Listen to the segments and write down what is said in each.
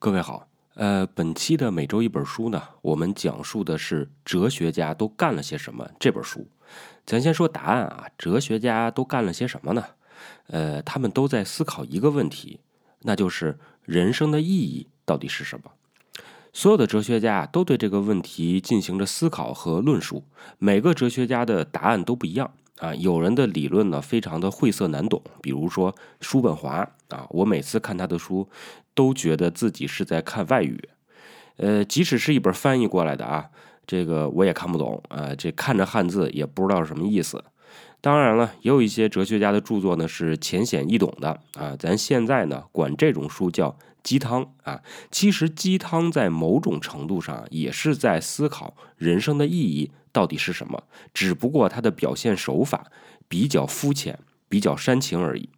各位好，呃，本期的每周一本书呢，我们讲述的是哲学家都干了些什么这本书。咱先说答案啊，哲学家都干了些什么呢？呃，他们都在思考一个问题，那就是人生的意义到底是什么。所有的哲学家都对这个问题进行着思考和论述，每个哲学家的答案都不一样啊。有人的理论呢，非常的晦涩难懂，比如说叔本华啊，我每次看他的书。都觉得自己是在看外语，呃，即使是一本翻译过来的啊，这个我也看不懂啊，这看着汉字也不知道什么意思。当然了，也有一些哲学家的著作呢是浅显易懂的啊，咱现在呢管这种书叫鸡汤啊。其实鸡汤在某种程度上也是在思考人生的意义到底是什么，只不过它的表现手法比较肤浅，比较煽情而已。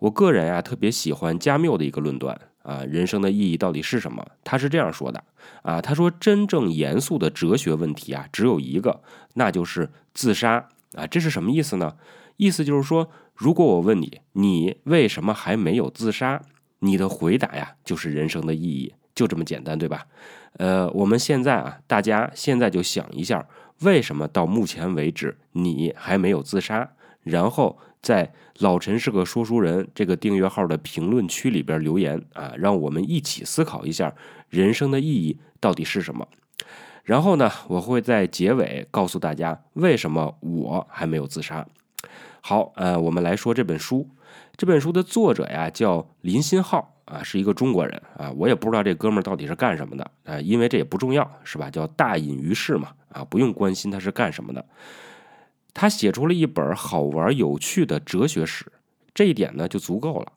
我个人啊特别喜欢加缪的一个论断。啊，人生的意义到底是什么？他是这样说的啊，他说真正严肃的哲学问题啊，只有一个，那就是自杀啊。这是什么意思呢？意思就是说，如果我问你，你为什么还没有自杀？你的回答呀，就是人生的意义，就这么简单，对吧？呃，我们现在啊，大家现在就想一下，为什么到目前为止你还没有自杀？然后。在老陈是个说书人这个订阅号的评论区里边留言啊，让我们一起思考一下人生的意义到底是什么。然后呢，我会在结尾告诉大家为什么我还没有自杀。好，呃，我们来说这本书。这本书的作者呀叫林新浩啊，是一个中国人啊，我也不知道这哥们儿到底是干什么的啊，因为这也不重要，是吧？叫大隐于世嘛啊，不用关心他是干什么的。他写出了一本好玩有趣的哲学史，这一点呢就足够了。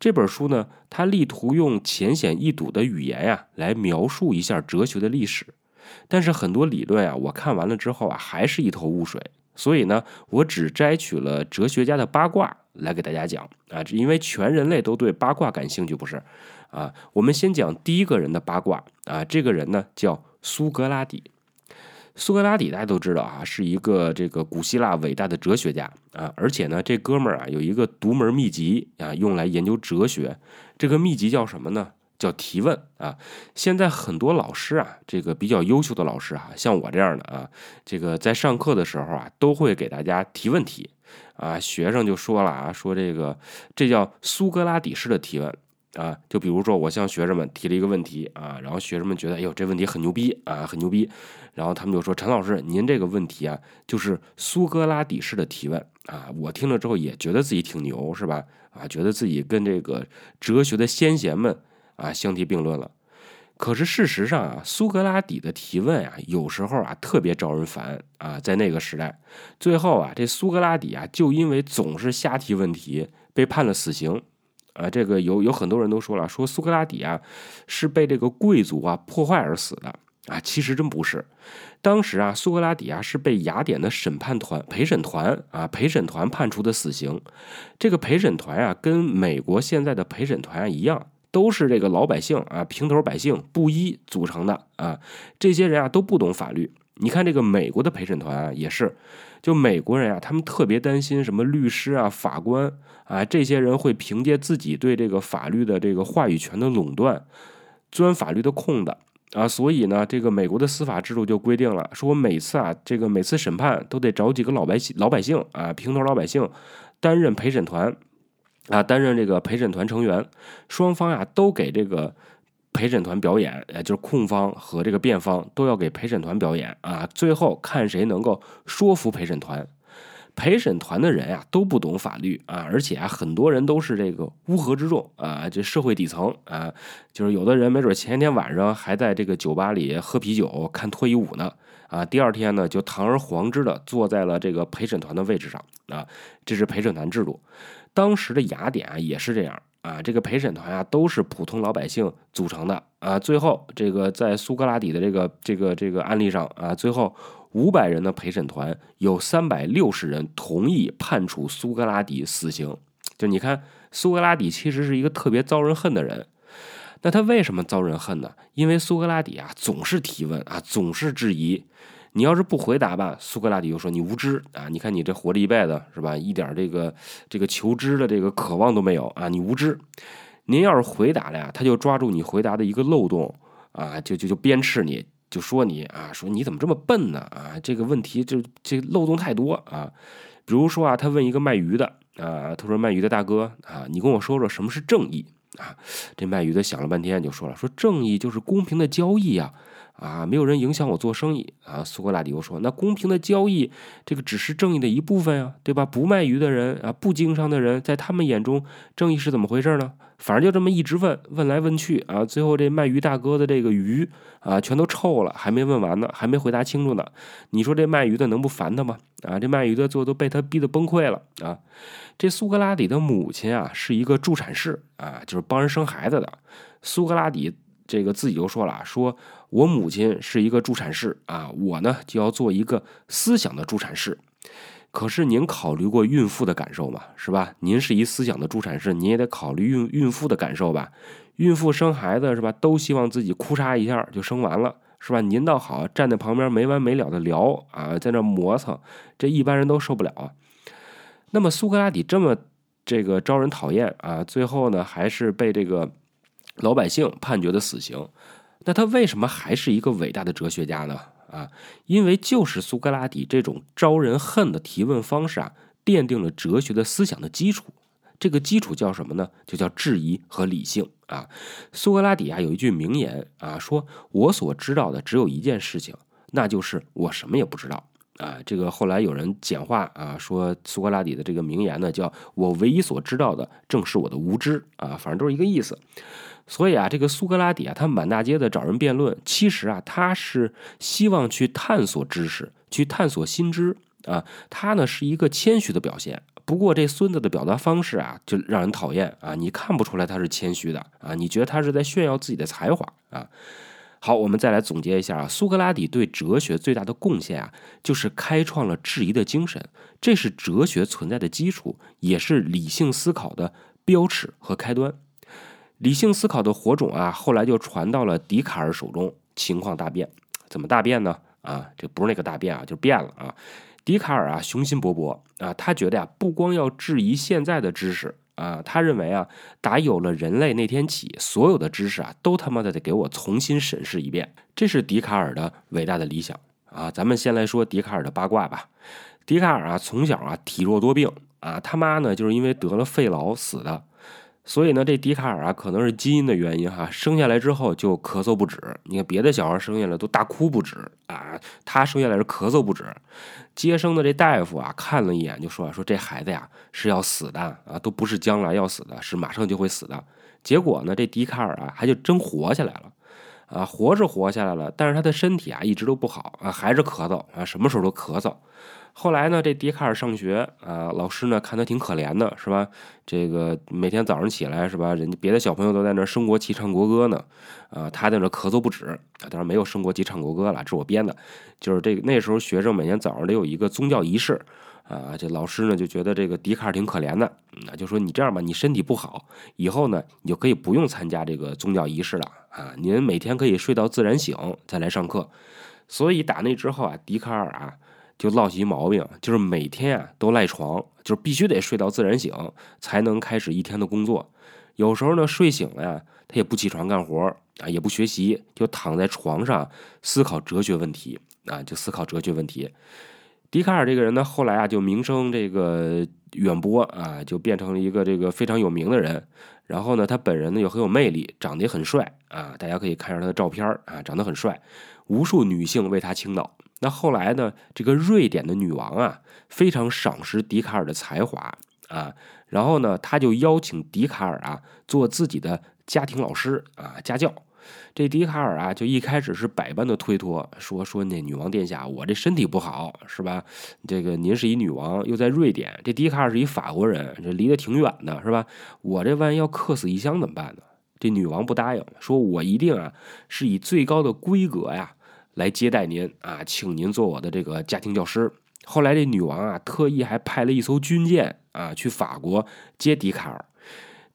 这本书呢，他力图用浅显易懂的语言呀来描述一下哲学的历史，但是很多理论啊，我看完了之后啊，还是一头雾水。所以呢，我只摘取了哲学家的八卦来给大家讲啊，因为全人类都对八卦感兴趣，不是？啊，我们先讲第一个人的八卦啊，这个人呢叫苏格拉底。苏格拉底大家都知道啊，是一个这个古希腊伟大的哲学家啊，而且呢，这哥们儿啊有一个独门秘籍啊，用来研究哲学。这个秘籍叫什么呢？叫提问啊。现在很多老师啊，这个比较优秀的老师啊，像我这样的啊，这个在上课的时候啊，都会给大家提问题啊。学生就说了啊，说这个这叫苏格拉底式的提问。啊，就比如说我向学生们提了一个问题啊，然后学生们觉得，哎呦，这问题很牛逼啊，很牛逼，然后他们就说，陈老师，您这个问题啊，就是苏格拉底式的提问啊，我听了之后也觉得自己挺牛，是吧？啊，觉得自己跟这个哲学的先贤们啊相提并论了。可是事实上啊，苏格拉底的提问啊，有时候啊特别招人烦啊，在那个时代，最后啊，这苏格拉底啊，就因为总是瞎提问题，被判了死刑。啊，这个有有很多人都说了，说苏格拉底啊是被这个贵族啊破坏而死的啊，其实真不是。当时啊，苏格拉底啊是被雅典的审判团陪审团啊陪审团判处的死刑。这个陪审团啊，跟美国现在的陪审团一样，都是这个老百姓啊平头百姓布衣组成的啊。这些人啊都不懂法律。你看这个美国的陪审团啊，也是，就美国人啊，他们特别担心什么律师啊、法官啊，这些人会凭借自己对这个法律的这个话语权的垄断，钻法律的空子啊，所以呢，这个美国的司法制度就规定了，说我每次啊，这个每次审判都得找几个老百姓、老百姓啊，平头老百姓担任陪审团啊，担任这个陪审团成员，双方呀都给这个。陪审团表演，呃，就是控方和这个辩方都要给陪审团表演啊，最后看谁能够说服陪审团。陪审团的人呀都不懂法律啊，而且啊很多人都是这个乌合之众啊，这社会底层啊，就是有的人没准前一天晚上还在这个酒吧里喝啤酒看脱衣舞呢啊，第二天呢就堂而皇之的坐在了这个陪审团的位置上啊，这是陪审团制度。当时的雅典啊也是这样。啊，这个陪审团啊，都是普通老百姓组成的啊。最后，这个在苏格拉底的这个这个这个案例上啊，最后五百人的陪审团有三百六十人同意判处苏格拉底死刑。就你看，苏格拉底其实是一个特别遭人恨的人。那他为什么遭人恨呢？因为苏格拉底啊，总是提问啊，总是质疑。你要是不回答吧，苏格拉底又说你无知啊！你看你这活了一辈子是吧？一点这个这个求知的这个渴望都没有啊！你无知，您要是回答了呀，他就抓住你回答的一个漏洞啊，就就就鞭笞你，就说你啊，说你怎么这么笨呢？啊，这个问题就这漏洞太多啊。比如说啊，他问一个卖鱼的啊，他说卖鱼的大哥啊，你跟我说说什么是正义啊？这卖鱼的想了半天就说了，说正义就是公平的交易啊。啊，没有人影响我做生意啊！苏格拉底又说：“那公平的交易，这个只是正义的一部分呀，对吧？不卖鱼的人啊，不经商的人，在他们眼中，正义是怎么回事呢？反正就这么一直问问来问去啊，最后这卖鱼大哥的这个鱼啊，全都臭了，还没问完呢，还没回答清楚呢。你说这卖鱼的能不烦他吗？啊，这卖鱼的最后都被他逼得崩溃了啊！这苏格拉底的母亲啊，是一个助产士啊，就是帮人生孩子的。苏格拉底。”这个自己就说了，说我母亲是一个助产士啊，我呢就要做一个思想的助产士。可是您考虑过孕妇的感受吗？是吧？您是一思想的助产士，您也得考虑孕孕妇的感受吧？孕妇生孩子是吧？都希望自己哭嚓一下就生完了，是吧？您倒好，站在旁边没完没了的聊啊，在那磨蹭，这一般人都受不了啊。那么苏格拉底这么这个招人讨厌啊，最后呢还是被这个。老百姓判决的死刑，那他为什么还是一个伟大的哲学家呢？啊，因为就是苏格拉底这种招人恨的提问方式啊，奠定了哲学的思想的基础。这个基础叫什么呢？就叫质疑和理性啊。苏格拉底啊有一句名言啊，说我所知道的只有一件事情，那就是我什么也不知道啊。这个后来有人简化啊，说苏格拉底的这个名言呢，叫我唯一所知道的正是我的无知啊，反正都是一个意思。所以啊，这个苏格拉底啊，他满大街的找人辩论，其实啊，他是希望去探索知识，去探索新知啊。他呢是一个谦虚的表现。不过这孙子的表达方式啊，就让人讨厌啊。你看不出来他是谦虚的啊，你觉得他是在炫耀自己的才华啊。好，我们再来总结一下啊，苏格拉底对哲学最大的贡献啊，就是开创了质疑的精神，这是哲学存在的基础，也是理性思考的标尺和开端。理性思考的火种啊，后来就传到了笛卡尔手中，情况大变。怎么大变呢？啊，这不是那个大变啊，就变了啊。笛卡尔啊，雄心勃勃啊，他觉得呀，不光要质疑现在的知识啊，他认为啊，打有了人类那天起，所有的知识啊，都他妈的得给我重新审视一遍。这是笛卡尔的伟大的理想啊。咱们先来说笛卡尔的八卦吧。笛卡尔啊，从小啊体弱多病啊，他妈呢就是因为得了肺痨死的。所以呢，这笛卡尔啊，可能是基因的原因哈，生下来之后就咳嗽不止。你看别的小孩生下来都大哭不止啊，他生下来是咳嗽不止。接生的这大夫啊，看了一眼就说：“说这孩子呀是要死的啊，都不是将来要死的，是马上就会死的。”结果呢，这笛卡尔啊，还就真活下来了啊，活是活下来了。但是他的身体啊，一直都不好啊，还是咳嗽啊，什么时候都咳嗽。后来呢，这笛卡尔上学啊，老师呢看他挺可怜的，是吧？这个每天早上起来，是吧？人家别的小朋友都在那升国旗、唱国歌呢，啊，他在那咳嗽不止啊。当然没有升国旗、唱国歌了，这是我编的。就是这个那时候学生每天早上得有一个宗教仪式啊。这老师呢就觉得这个笛卡尔挺可怜的，那就说你这样吧，你身体不好，以后呢你就可以不用参加这个宗教仪式了啊。您每天可以睡到自然醒再来上课。所以打那之后啊，笛卡尔啊。就落起毛病，就是每天啊都赖床，就是必须得睡到自然醒才能开始一天的工作。有时候呢睡醒了呀，他也不起床干活啊，也不学习，就躺在床上思考哲学问题啊，就思考哲学问题。笛卡尔这个人呢，后来啊就名声这个远播啊，就变成了一个这个非常有名的人。然后呢，他本人呢又很有魅力，长得也很帅啊，大家可以看下他的照片啊，长得很帅，无数女性为他倾倒。那后来呢？这个瑞典的女王啊，非常赏识笛卡尔的才华啊，然后呢，他就邀请笛卡尔啊做自己的家庭老师啊，家教。这笛卡尔啊，就一开始是百般的推脱，说说那女王殿下，我这身体不好，是吧？这个您是一女王，又在瑞典，这笛卡尔是一法国人，这离得挺远的，是吧？我这万一要客死异乡怎么办呢？这女王不答应，说我一定啊是以最高的规格呀。来接待您啊，请您做我的这个家庭教师。后来这女王啊，特意还派了一艘军舰啊，去法国接笛卡尔。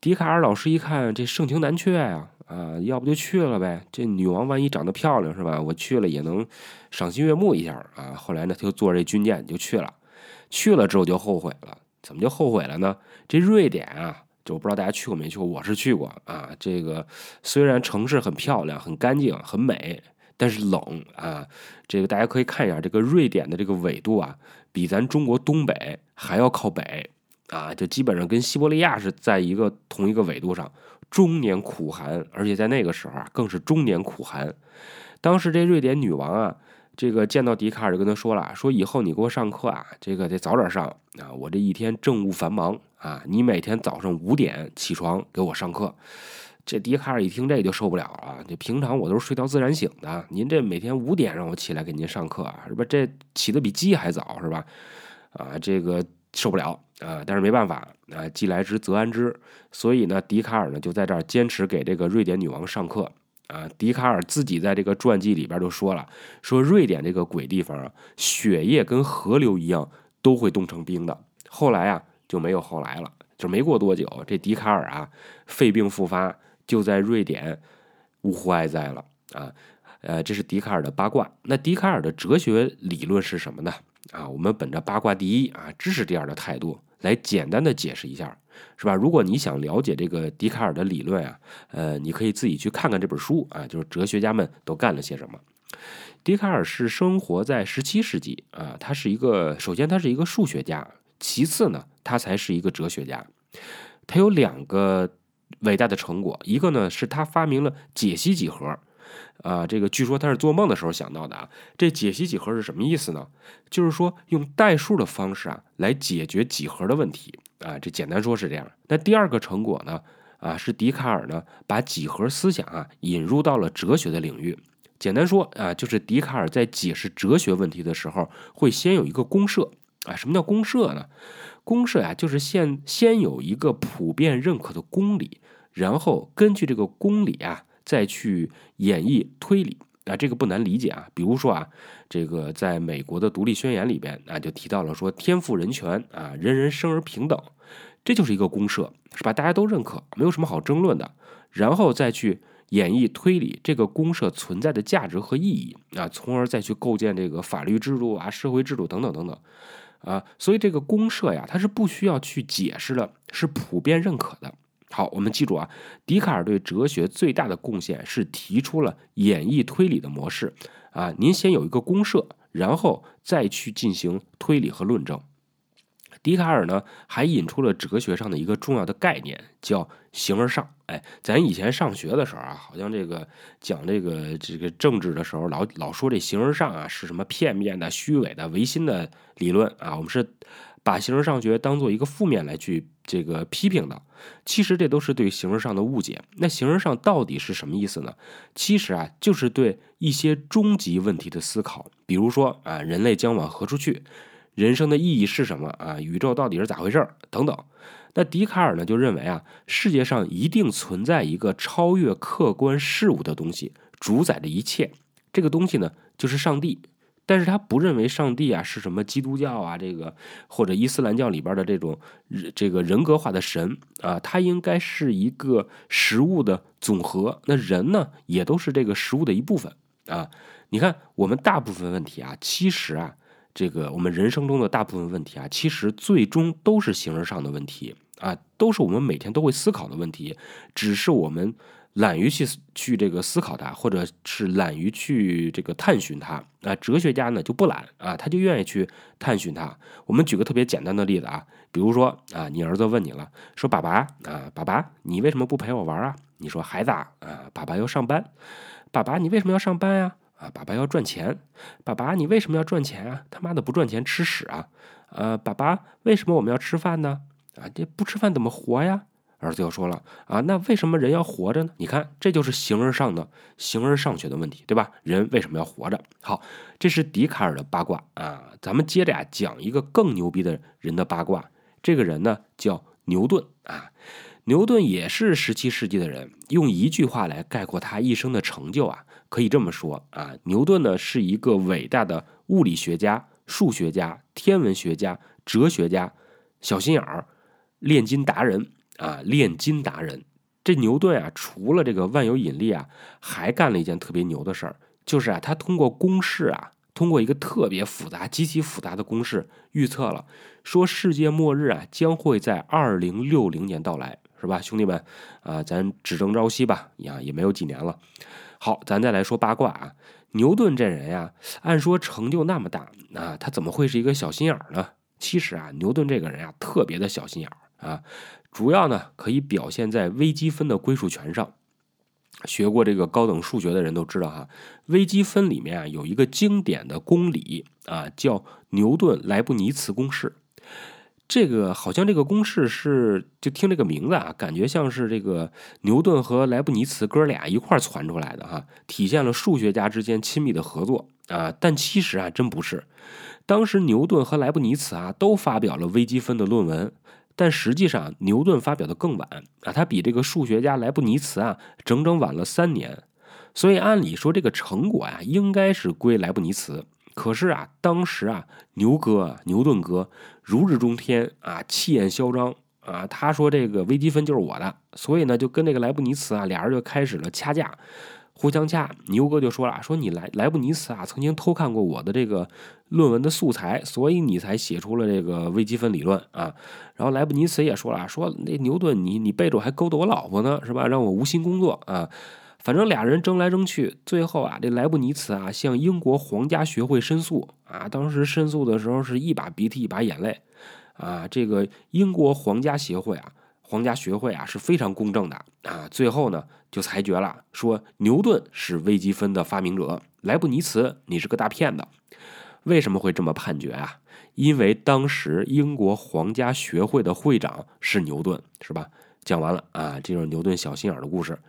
笛卡尔老师一看这盛情难却呀，啊，要不就去了呗。这女王万一长得漂亮是吧？我去了也能赏心悦目一下啊。后来呢，他就坐这军舰就去了。去了之后就后悔了，怎么就后悔了呢？这瑞典啊，就我不知道大家去过没去过，我是去过啊。这个虽然城市很漂亮、很干净、很美，但是冷啊。这个大家可以看一下，这个瑞典的这个纬度啊，比咱中国东北还要靠北啊，就基本上跟西伯利亚是在一个同一个纬度上，中年苦寒，而且在那个时候啊，更是中年苦寒。当时这瑞典女王啊。这个见到笛卡尔就跟他说了，说以后你给我上课啊，这个得早点上啊，我这一天政务繁忙啊，你每天早上五点起床给我上课。这笛卡尔一听这就受不了了，这平常我都是睡到自然醒的，您这每天五点让我起来给您上课啊，是吧？这起的比鸡还早，是吧？啊，这个受不了啊，但是没办法啊，既来之则安之，所以呢，笛卡尔呢就在这儿坚持给这个瑞典女王上课。啊，笛卡尔自己在这个传记里边就说了，说瑞典这个鬼地方啊，血液跟河流一样都会冻成冰的。后来啊，就没有后来了，就没过多久，这笛卡尔啊，肺病复发，就在瑞典呜呼哀哉了啊。呃，这是笛卡尔的八卦。那笛卡尔的哲学理论是什么呢？啊，我们本着八卦第一啊，知识第二的态度。来简单的解释一下，是吧？如果你想了解这个笛卡尔的理论啊，呃，你可以自己去看看这本书啊，就是哲学家们都干了些什么。笛卡尔是生活在十七世纪啊，他是一个，首先他是一个数学家，其次呢，他才是一个哲学家。他有两个伟大的成果，一个呢是他发明了解析几何。啊，这个据说他是做梦的时候想到的啊。这解析几何是什么意思呢？就是说用代数的方式啊来解决几何的问题啊。这简单说是这样。那第二个成果呢？啊，是笛卡尔呢把几何思想啊引入到了哲学的领域。简单说啊，就是笛卡尔在解释哲学问题的时候，会先有一个公设啊。什么叫公设呢？公设呀，就是先先有一个普遍认可的公理，然后根据这个公理啊。再去演绎推理啊，这个不难理解啊。比如说啊，这个在美国的独立宣言里边啊，就提到了说天赋人权啊，人人生而平等，这就是一个公社，是吧？大家都认可，没有什么好争论的。然后再去演绎推理这个公社存在的价值和意义啊，从而再去构建这个法律制度啊、社会制度等等等等啊。所以这个公社呀，它是不需要去解释的，是普遍认可的。好，我们记住啊，笛卡尔对哲学最大的贡献是提出了演绎推理的模式啊。您先有一个公设，然后再去进行推理和论证。笛卡尔呢，还引出了哲学上的一个重要的概念，叫形而上。哎，咱以前上学的时候啊，好像这个讲这个这个政治的时候，老老说这形而上啊是什么片面的、虚伪的、唯心的理论啊。我们是。把形而上学当做一个负面来去这个批评的，其实这都是对形而上的误解。那形而上到底是什么意思呢？其实啊，就是对一些终极问题的思考，比如说啊，人类将往何处去？人生的意义是什么？啊，宇宙到底是咋回事？等等。那笛卡尔呢，就认为啊，世界上一定存在一个超越客观事物的东西，主宰着一切。这个东西呢，就是上帝。但是他不认为上帝啊是什么基督教啊这个或者伊斯兰教里边的这种这个人格化的神啊，他应该是一个食物的总和。那人呢也都是这个食物的一部分啊。你看我们大部分问题啊，其实啊，这个我们人生中的大部分问题啊，其实最终都是形而上的问题啊，都是我们每天都会思考的问题，只是我们。懒于去去这个思考它，或者是懒于去这个探寻它啊。哲学家呢就不懒啊，他就愿意去探寻它。我们举个特别简单的例子啊，比如说啊，你儿子问你了，说爸爸啊，爸爸你为什么不陪我玩啊？你说孩子啊，爸爸要上班。爸爸你为什么要上班呀？啊，爸爸要赚钱。爸爸你为什么要赚钱啊？他妈的不赚钱吃屎啊！呃，爸爸为什么我们要吃饭呢？啊，这不吃饭怎么活呀？儿子又说了啊，那为什么人要活着呢？你看，这就是形而上的形而上学的问题，对吧？人为什么要活着？好，这是笛卡尔的八卦啊。咱们接着呀讲一个更牛逼的人的八卦。这个人呢叫牛顿啊。牛顿也是十七世纪的人。用一句话来概括他一生的成就啊，可以这么说啊：牛顿呢是一个伟大的物理学家、数学家、天文学家、哲学家、小心眼儿、炼金达人。啊，炼金达人，这牛顿啊，除了这个万有引力啊，还干了一件特别牛的事儿，就是啊，他通过公式啊，通过一个特别复杂、极其复杂的公式，预测了说世界末日啊将会在二零六零年到来，是吧，兄弟们啊，咱只争朝夕吧，呀，也没有几年了。好，咱再来说八卦啊，牛顿这人呀，按说成就那么大啊，他怎么会是一个小心眼儿呢？其实啊，牛顿这个人啊，特别的小心眼儿啊，主要呢可以表现在微积分的归属权上。学过这个高等数学的人都知道哈，微积分里面啊有一个经典的公理啊，叫牛顿莱布尼茨公式。这个好像这个公式是，就听这个名字啊，感觉像是这个牛顿和莱布尼茨哥俩一块传出来的哈，体现了数学家之间亲密的合作啊。但其实啊，真不是。当时牛顿和莱布尼茨啊都发表了微积分的论文。但实际上，牛顿发表的更晚啊，他比这个数学家莱布尼茨啊整整晚了三年，所以按理说这个成果呀应该是归莱布尼茨。可是啊，当时啊牛哥牛顿哥如日中天啊，气焰嚣张啊，他说这个微积分就是我的，所以呢就跟那个莱布尼茨啊俩人就开始了掐架。互相掐，牛哥就说了：“说你莱莱布尼茨啊，曾经偷看过我的这个论文的素材，所以你才写出了这个微积分理论啊。”然后莱布尼茨也说了：“说那牛顿，你你背着我还勾搭我老婆呢，是吧？让我无心工作啊。”反正俩人争来争去，最后啊，这莱布尼茨啊向英国皇家学会申诉啊。当时申诉的时候是一把鼻涕一把眼泪啊。这个英国皇家协会啊。皇家学会啊是非常公正的啊，最后呢就裁决了，说牛顿是微积分的发明者，莱布尼茨你是个大骗子。为什么会这么判决啊？因为当时英国皇家学会的会长是牛顿，是吧？讲完了啊，这就是牛顿小心眼的故事。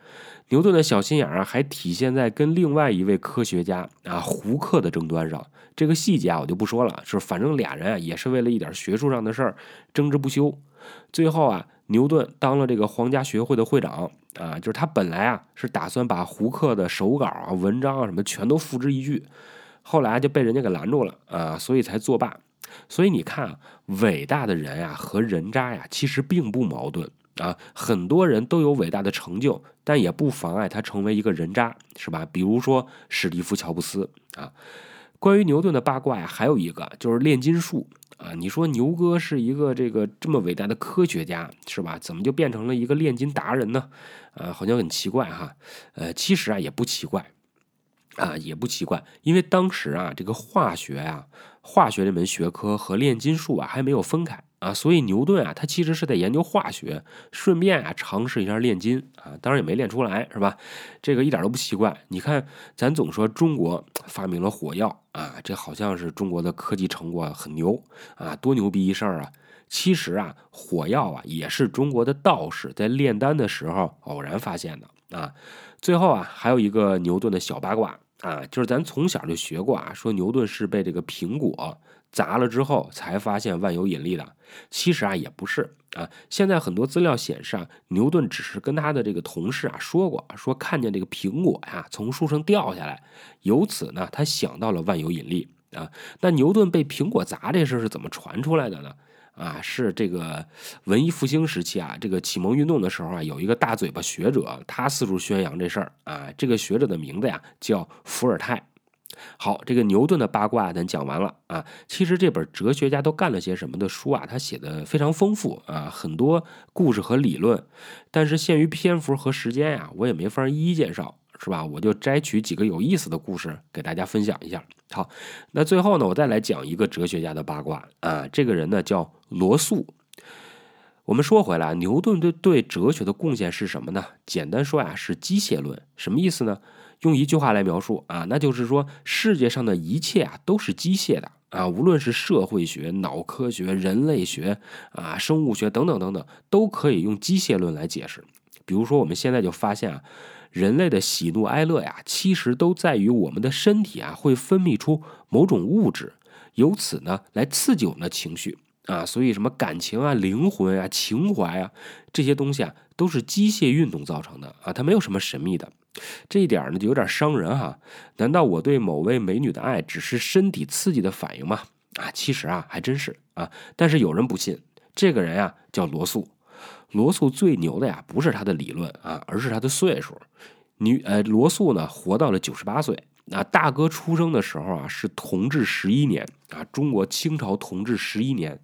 牛顿的小心眼啊，还体现在跟另外一位科学家啊胡克的争端上。这个细节啊我就不说了，就是反正俩人啊也是为了一点学术上的事儿争执不休，最后啊。牛顿当了这个皇家学会的会长啊，就是他本来啊是打算把胡克的手稿啊、文章啊什么全都付之一炬，后来就被人家给拦住了啊，所以才作罢。所以你看啊，伟大的人呀和人渣呀其实并不矛盾啊，很多人都有伟大的成就，但也不妨碍他成为一个人渣，是吧？比如说史蒂夫·乔布斯啊。关于牛顿的八卦呀，还有一个就是炼金术。啊，你说牛哥是一个这个这么伟大的科学家，是吧？怎么就变成了一个炼金达人呢？啊，好像很奇怪哈。呃，其实啊也不奇怪，啊也不奇怪，因为当时啊这个化学啊，化学这门学科和炼金术啊还没有分开。啊，所以牛顿啊，他其实是在研究化学，顺便啊尝试一下炼金啊，当然也没炼出来，是吧？这个一点都不奇怪。你看，咱总说中国发明了火药啊，这好像是中国的科技成果很牛啊，多牛逼一事儿啊！其实啊，火药啊也是中国的道士在炼丹的时候偶然发现的啊。最后啊，还有一个牛顿的小八卦啊，就是咱从小就学过啊，说牛顿是被这个苹果。砸了之后才发现万有引力的，其实啊也不是啊。现在很多资料显示啊，牛顿只是跟他的这个同事啊说过，说看见这个苹果呀从树上掉下来，由此呢他想到了万有引力啊。那牛顿被苹果砸这事是怎么传出来的呢？啊，是这个文艺复兴时期啊，这个启蒙运动的时候啊，有一个大嘴巴学者，他四处宣扬这事儿啊。这个学者的名字呀叫伏尔泰。好，这个牛顿的八卦咱讲完了啊。其实这本哲学家都干了些什么的书啊，他写的非常丰富啊，很多故事和理论。但是限于篇幅和时间呀，我也没法一一介绍，是吧？我就摘取几个有意思的故事给大家分享一下。好，那最后呢，我再来讲一个哲学家的八卦啊。这个人呢叫罗素。我们说回来，牛顿对对哲学的贡献是什么呢？简单说呀，是机械论。什么意思呢？用一句话来描述啊，那就是说世界上的一切啊都是机械的啊，无论是社会学、脑科学、人类学啊、生物学等等等等，都可以用机械论来解释。比如说，我们现在就发现啊，人类的喜怒哀乐呀，其实都在于我们的身体啊会分泌出某种物质，由此呢来刺激我们的情绪啊。所以，什么感情啊、灵魂啊、情怀啊这些东西啊，都是机械运动造成的啊，它没有什么神秘的。这一点呢，就有点伤人哈。难道我对某位美女的爱只是身体刺激的反应吗？啊，其实啊，还真是啊。但是有人不信，这个人啊叫罗素。罗素最牛的呀，不是他的理论啊，而是他的岁数。女呃，罗素呢活到了九十八岁。那，大哥出生的时候啊是同治十一年啊，中国清朝同治十一年。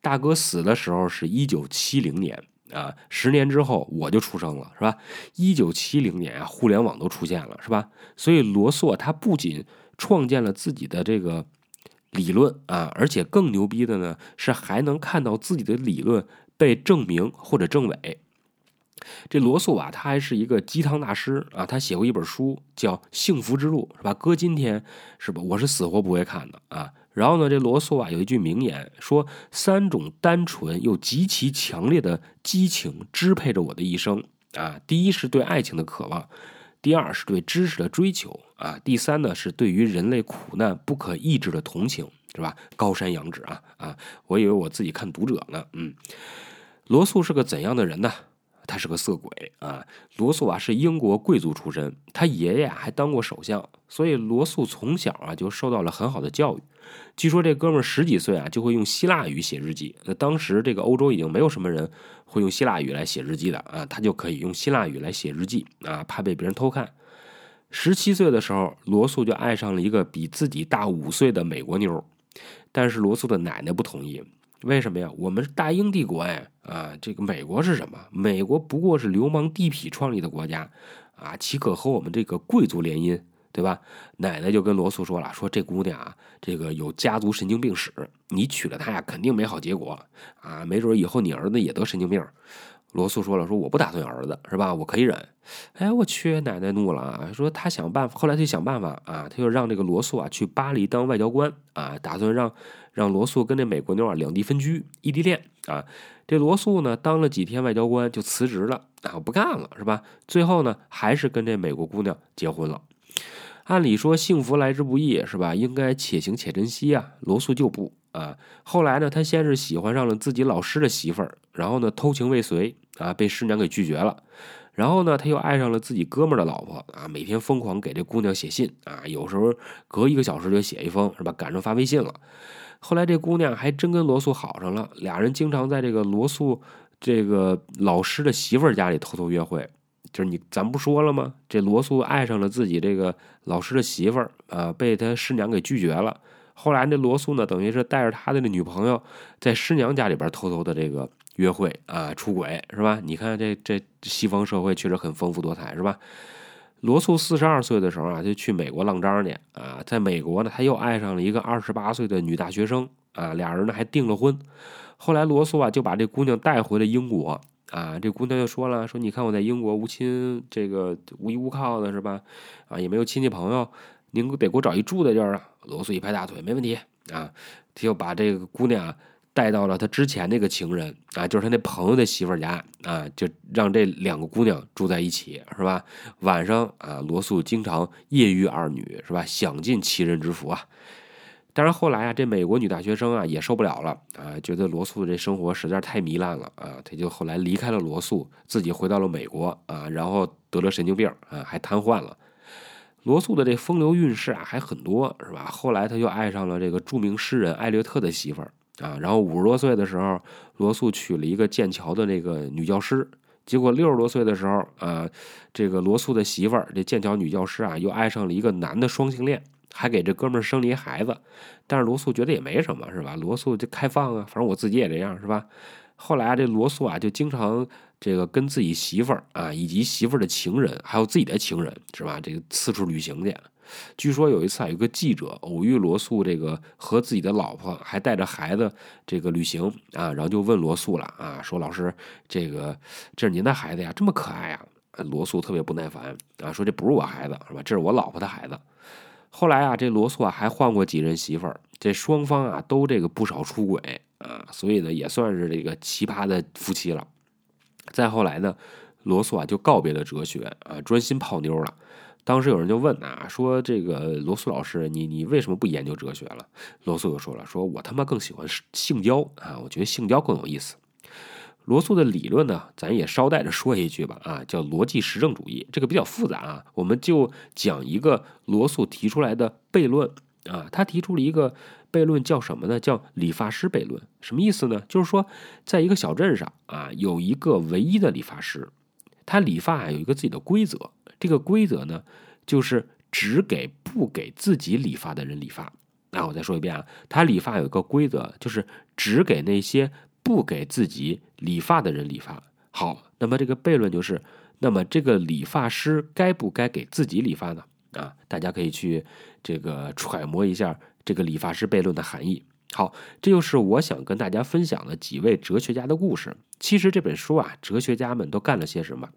大哥死的时候是一九七零年啊，十年之后我就出生了，是吧？一九七零年啊，互联网都出现了，是吧？所以罗素他不仅创建了自己的这个理论啊，而且更牛逼的呢是还能看到自己的理论被证明或者证伪。这罗素啊，他还是一个鸡汤大师啊，他写过一本书叫《幸福之路》，是吧？搁今天是吧？我是死活不会看的啊。然后呢，这罗素啊有一句名言说：“三种单纯又极其强烈的激情支配着我的一生啊。第一是对爱情的渴望，第二是对知识的追求啊，第三呢是对于人类苦难不可抑制的同情，是吧？高山仰止啊啊！我以为我自己看读者呢，嗯，罗素是个怎样的人呢？他是个色鬼啊！罗素啊是英国贵族出身，他爷爷还当过首相，所以罗素从小啊就受到了很好的教育。据说这哥们十几岁啊就会用希腊语写日记。那当时这个欧洲已经没有什么人会用希腊语来写日记的啊，他就可以用希腊语来写日记啊，怕被别人偷看。十七岁的时候，罗素就爱上了一个比自己大五岁的美国妞，但是罗素的奶奶不同意。为什么呀？我们是大英帝国哎啊，这个美国是什么？美国不过是流氓地痞创立的国家啊，岂可和我们这个贵族联姻？对吧？奶奶就跟罗素说了，说这姑娘啊，这个有家族神经病史，你娶了她呀，肯定没好结果啊，没准以后你儿子也得神经病。罗素说了，说我不打算有儿子，是吧？我可以忍。哎，我去，奶奶怒了啊，说他想办法，后来就想办法啊，他就让这个罗素啊去巴黎当外交官啊，打算让让罗素跟这美国妞啊两地分居，异地恋啊。这罗素呢当了几天外交官就辞职了啊，不干了，是吧？最后呢还是跟这美国姑娘结婚了。按理说幸福来之不易，是吧？应该且行且珍惜啊。罗素就不啊。后来呢，他先是喜欢上了自己老师的媳妇儿，然后呢偷情未遂啊，被师娘给拒绝了。然后呢，他又爱上了自己哥们儿的老婆啊，每天疯狂给这姑娘写信啊，有时候隔一个小时就写一封，是吧？赶上发微信了。后来这姑娘还真跟罗素好上了，俩人经常在这个罗素这个老师的媳妇儿家里偷偷约会。就是你，咱不说了吗？这罗素爱上了自己这个老师的媳妇儿啊，被他师娘给拒绝了。后来这罗素呢，等于是带着他的那女朋友，在师娘家里边偷偷的这个约会啊，出轨是吧？你看这这西方社会确实很丰富多彩是吧？罗素四十二岁的时候啊，就去美国浪张去啊，在美国呢，他又爱上了一个二十八岁的女大学生啊，俩人呢还订了婚。后来罗素啊就把这姑娘带回了英国。啊，这姑娘就说了，说你看我在英国无亲，这个无依无靠的是吧？啊，也没有亲戚朋友，您得给我找一住的地儿啊。罗素一拍大腿，没问题啊，他就把这个姑娘带到了他之前那个情人啊，就是他那朋友的媳妇家啊，就让这两个姑娘住在一起，是吧？晚上啊，罗素经常夜遇二女，是吧？享尽其人之福啊。但是后来啊，这美国女大学生啊也受不了了啊，觉得罗素这生活实在太糜烂了啊，她就后来离开了罗素，自己回到了美国啊，然后得了神经病啊，还瘫痪了。罗素的这风流韵事啊还很多，是吧？后来他又爱上了这个著名诗人艾略特的媳妇儿啊，然后五十多岁的时候，罗素娶了一个剑桥的那个女教师，结果六十多岁的时候啊，这个罗素的媳妇儿这剑桥女教师啊又爱上了一个男的双性恋。还给这哥们儿生了一孩子，但是罗素觉得也没什么，是吧？罗素就开放啊，反正我自己也这样，是吧？后来啊这罗素啊，就经常这个跟自己媳妇儿啊，以及媳妇儿的情人，还有自己的情人，是吧？这个四处旅行去。据说有一次啊，有个记者偶遇罗素，这个和自己的老婆还带着孩子这个旅行啊，然后就问罗素了啊，说老师，这个这是您的孩子呀，这么可爱啊？罗素特别不耐烦啊，说这不是我孩子，是吧？这是我老婆的孩子。后来啊，这罗素啊还换过几任媳妇儿，这双方啊都这个不少出轨啊，所以呢也算是这个奇葩的夫妻了。再后来呢，罗素啊就告别了哲学啊，专心泡妞了。当时有人就问啊，说这个罗素老师，你你为什么不研究哲学了？罗素就说了，说我他妈更喜欢性交啊，我觉得性交更有意思。罗素的理论呢，咱也捎带着说一句吧，啊，叫逻辑实证主义，这个比较复杂啊，我们就讲一个罗素提出来的悖论啊，他提出了一个悖论，叫什么呢？叫理发师悖论。什么意思呢？就是说，在一个小镇上啊，有一个唯一的理发师，他理发有一个自己的规则，这个规则呢，就是只给不给自己理发的人理发。那我再说一遍啊，他理发有一个规则，就是只给那些。不给自己理发的人理发好，那么这个悖论就是，那么这个理发师该不该给自己理发呢？啊，大家可以去这个揣摩一下这个理发师悖论的含义。好，这就是我想跟大家分享的几位哲学家的故事。其实这本书啊，哲学家们都干了些什么？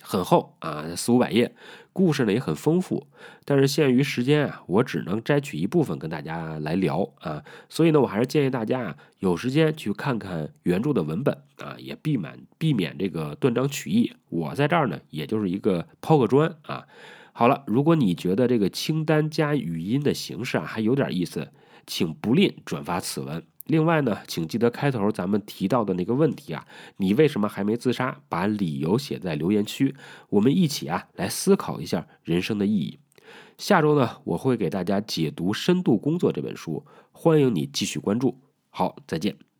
很厚啊，四五百页，故事呢也很丰富，但是限于时间啊，我只能摘取一部分跟大家来聊啊，所以呢，我还是建议大家啊，有时间去看看原著的文本啊，也避免避免这个断章取义。我在这儿呢，也就是一个抛个砖啊。好了，如果你觉得这个清单加语音的形式啊还有点意思，请不吝转发此文。另外呢，请记得开头咱们提到的那个问题啊，你为什么还没自杀？把理由写在留言区，我们一起啊来思考一下人生的意义。下周呢，我会给大家解读《深度工作》这本书，欢迎你继续关注。好，再见。